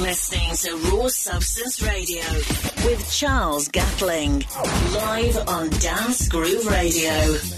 listening to Raw Substance Radio with Charles Gatling, live on Dance Groove Radio.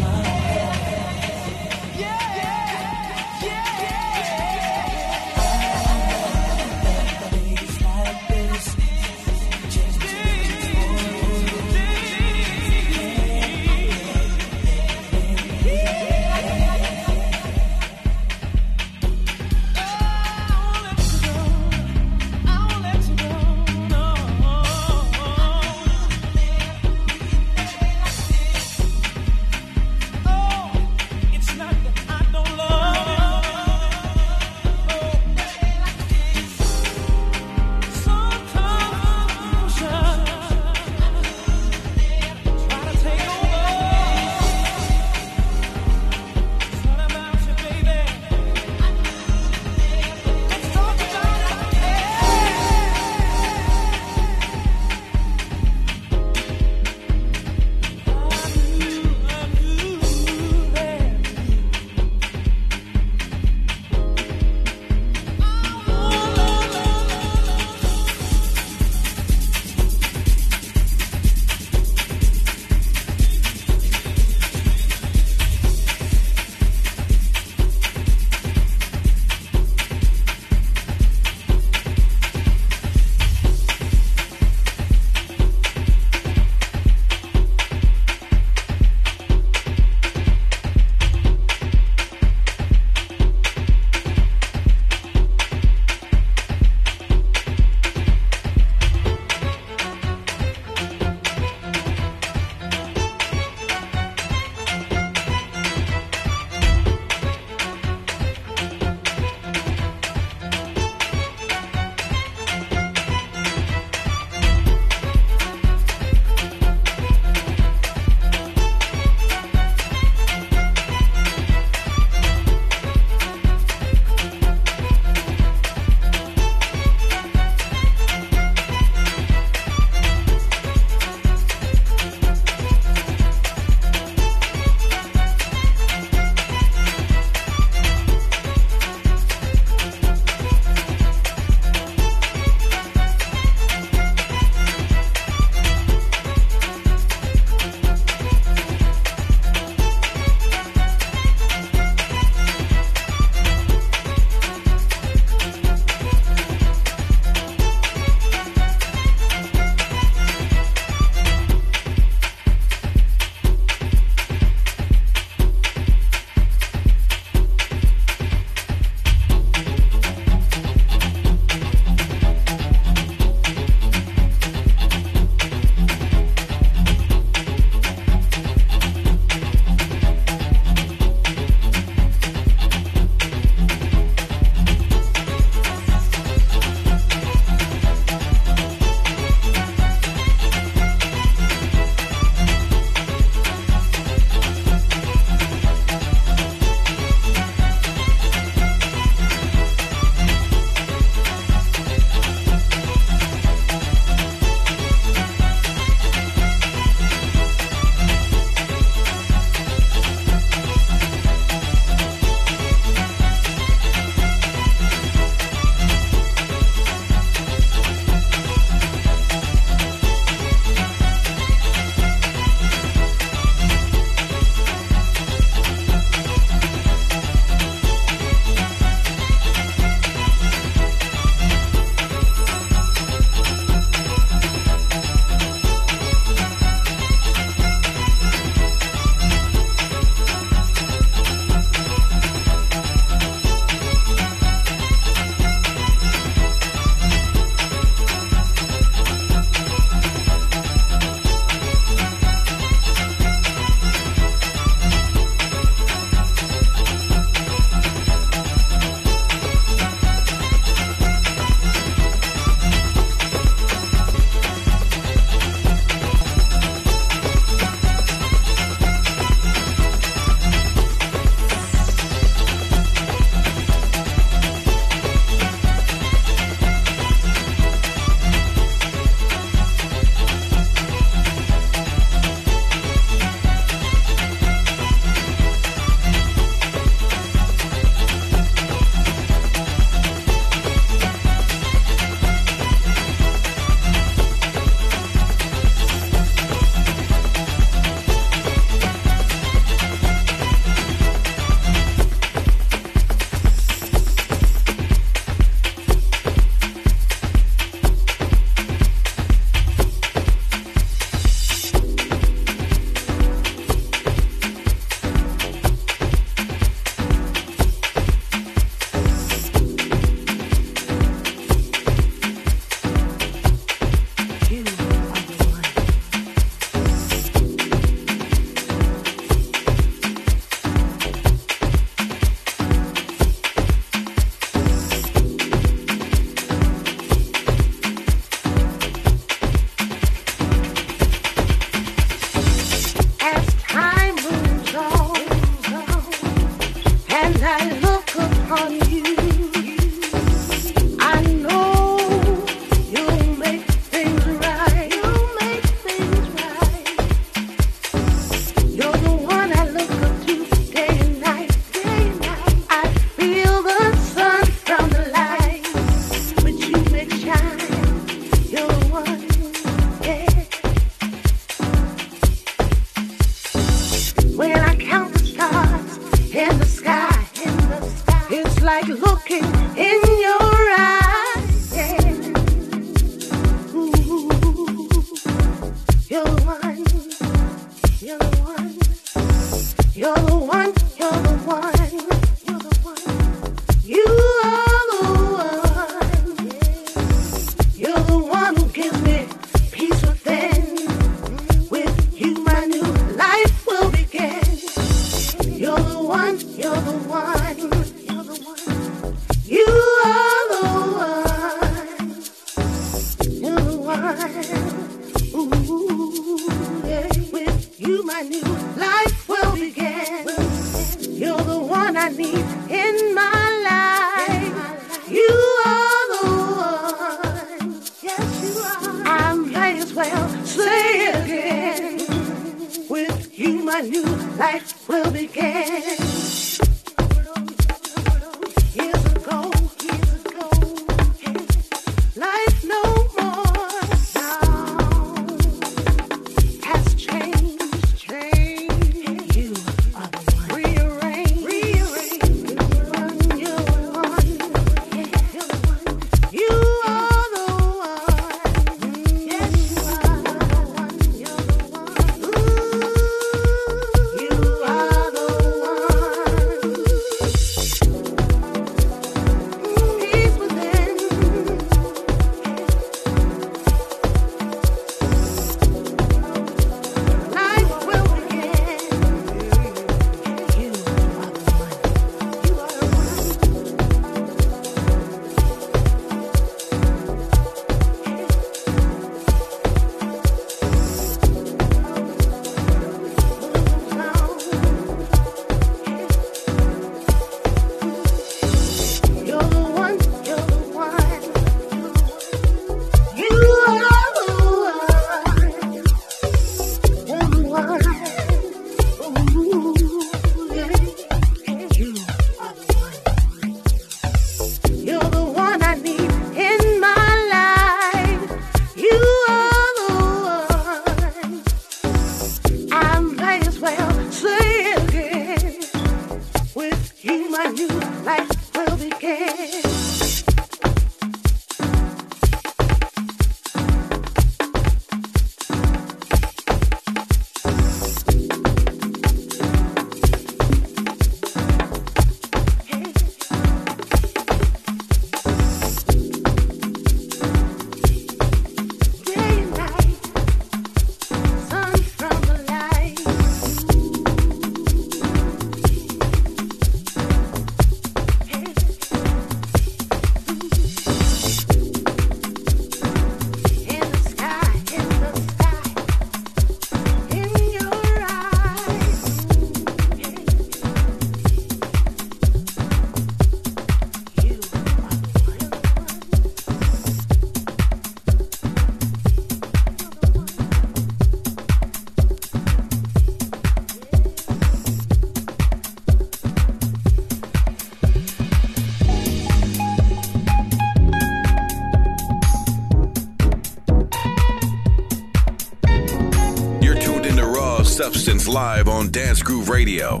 Live on Dance Groove Radio.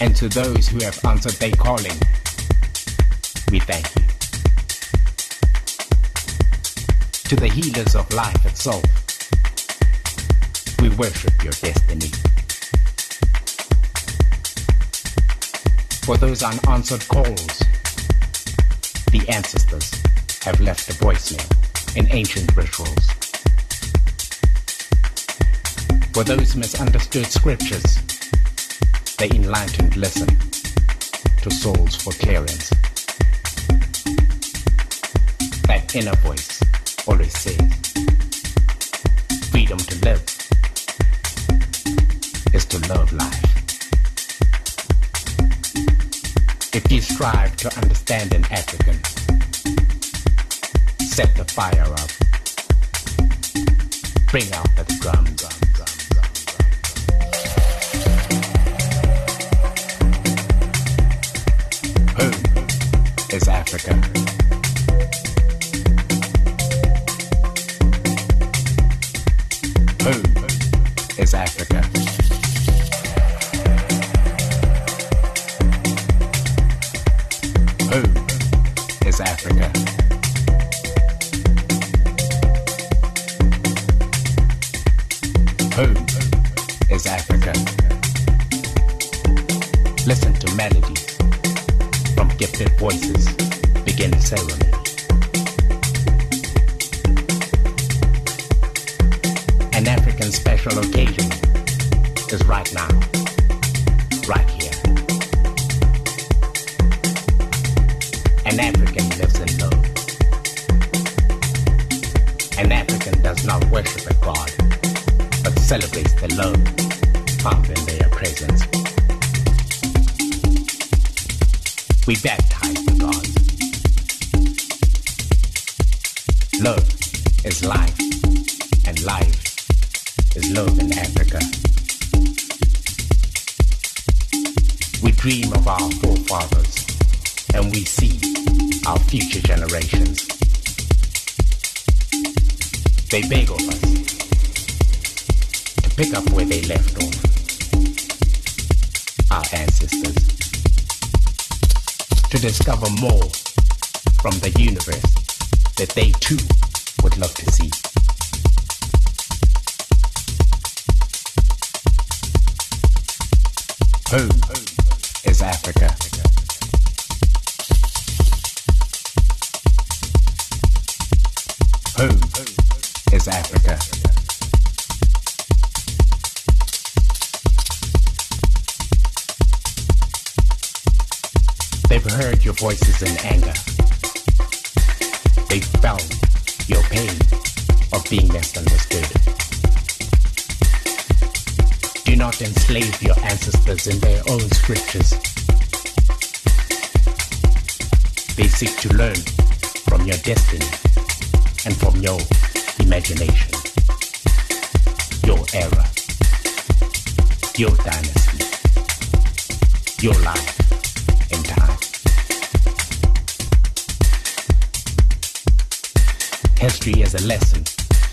And to those who have answered their calling, we thank you. To the healers of life itself, we worship your destiny. For those unanswered calls, the ancestors have left a voicemail in ancient rituals. For those misunderstood scriptures, the enlightened listen to souls for clearance. That inner voice always says, freedom to live is to love life. If you strive to understand an African, set the fire up. Bring out the drum, drum, is Africa. An African does not worship a god, but celebrates the love found in their presence. We baptize the gods. Love is life, and life is love in Africa. We dream of our forefathers, and we see our future generations. They beg of us to pick up where they left off. Our ancestors. To discover more from the universe that they too would love to see. Home is Africa. Is Africa. They've heard your voices in anger. They felt your pain of being misunderstood. Do not enslave your ancestors in their own scriptures. They seek to learn from your destiny and from your imagination, your era, your dynasty, your life in time. History is a lesson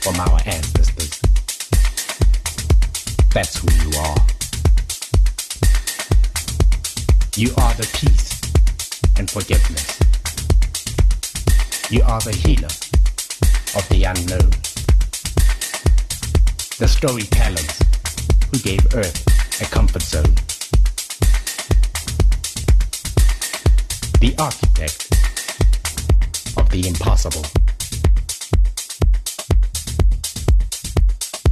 from our ancestors. That's who you are. You are the peace and forgiveness. You are the healer of the unknown. The storytellers who gave Earth a comfort zone. The architect of the impossible.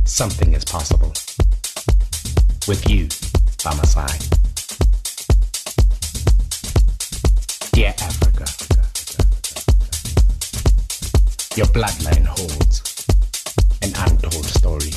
Something is possible with you by my side. Dear Africa, your bloodline holds an untold story.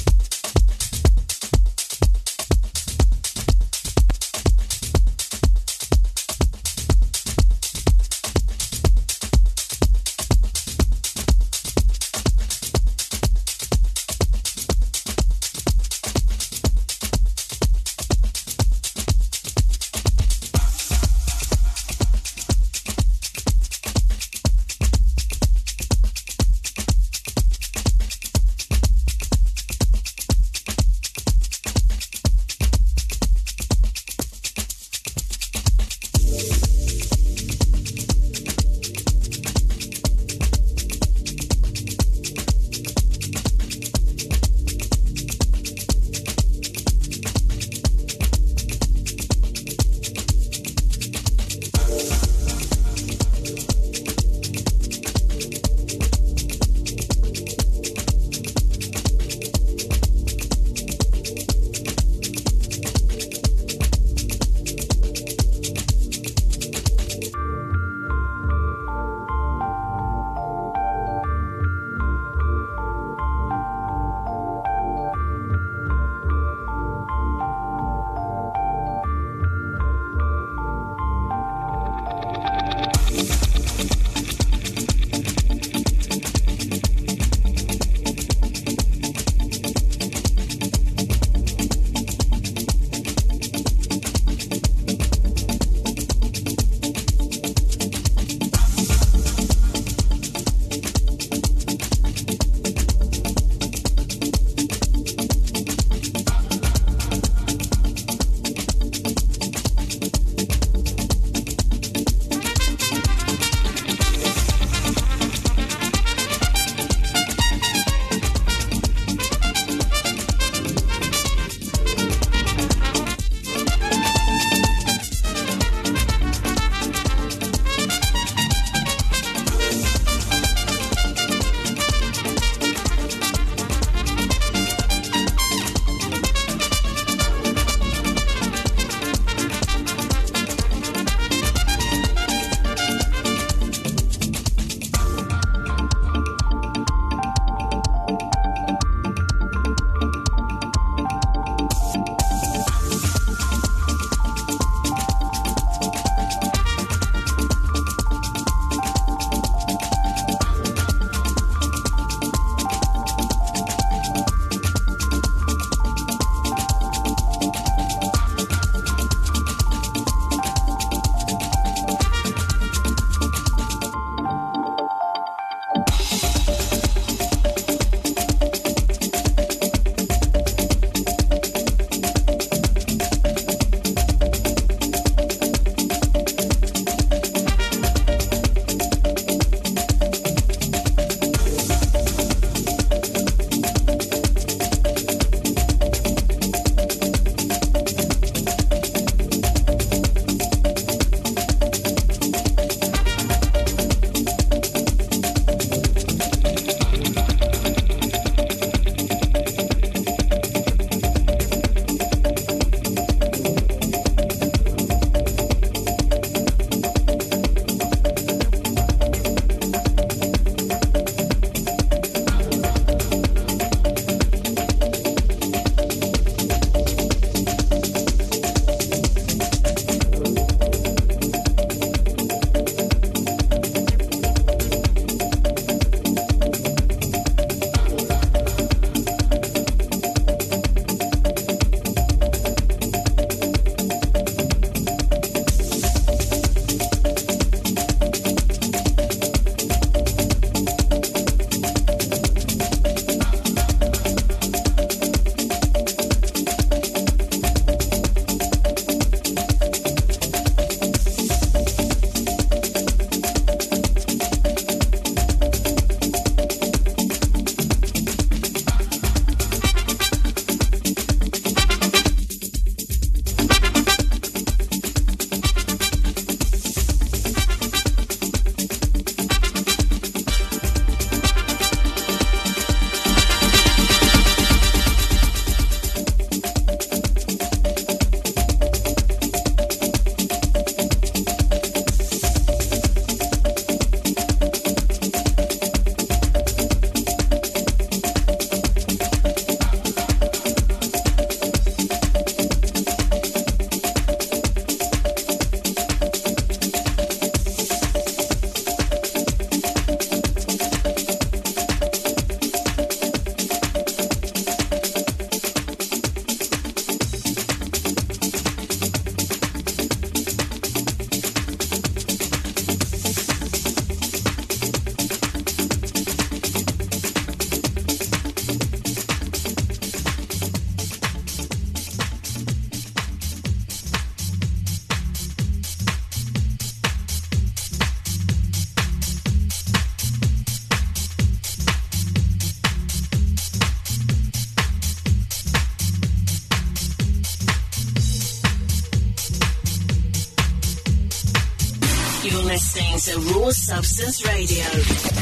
Substance Radio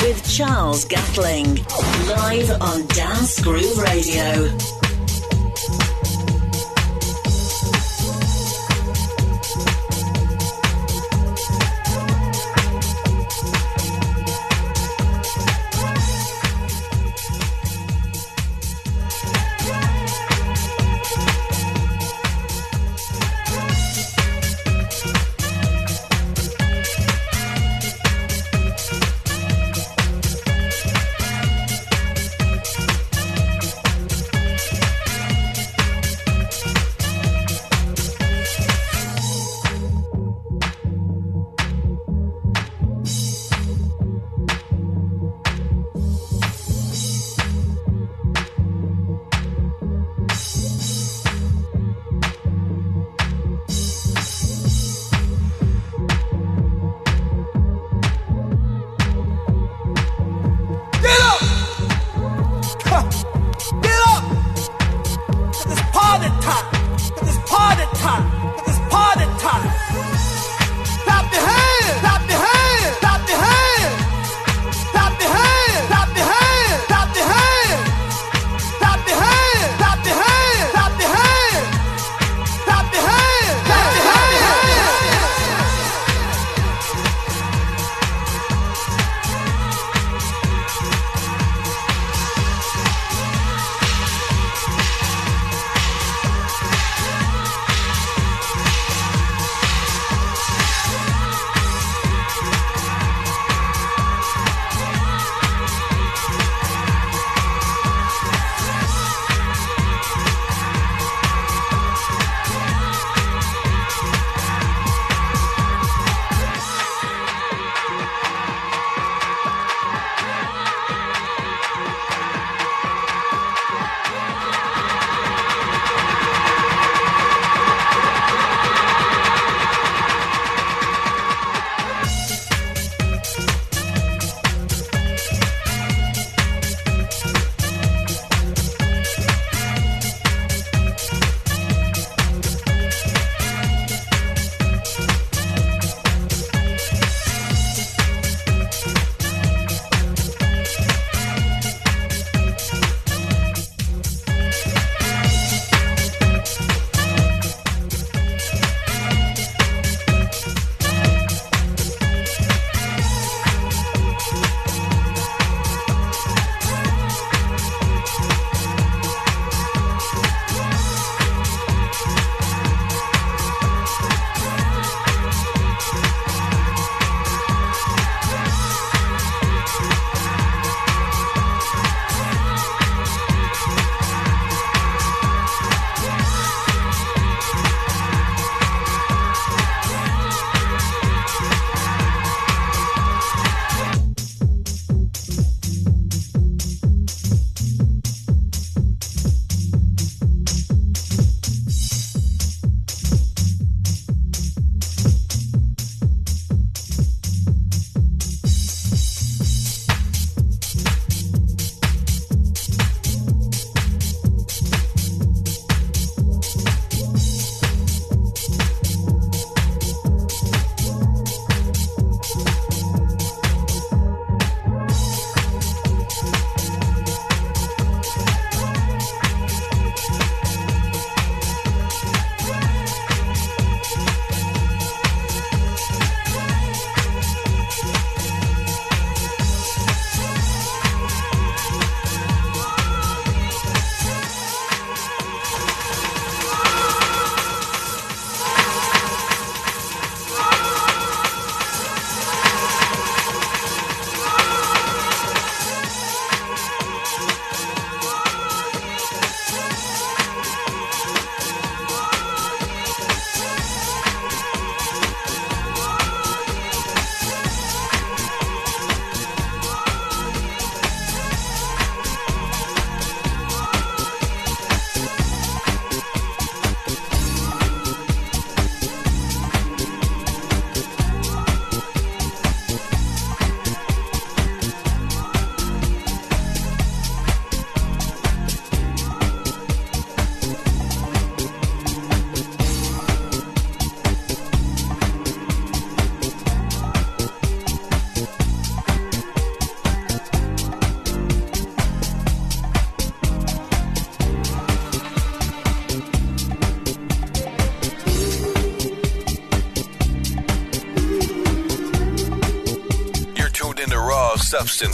with Charles Gatling, live on Dance Groove Radio.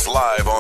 Live on.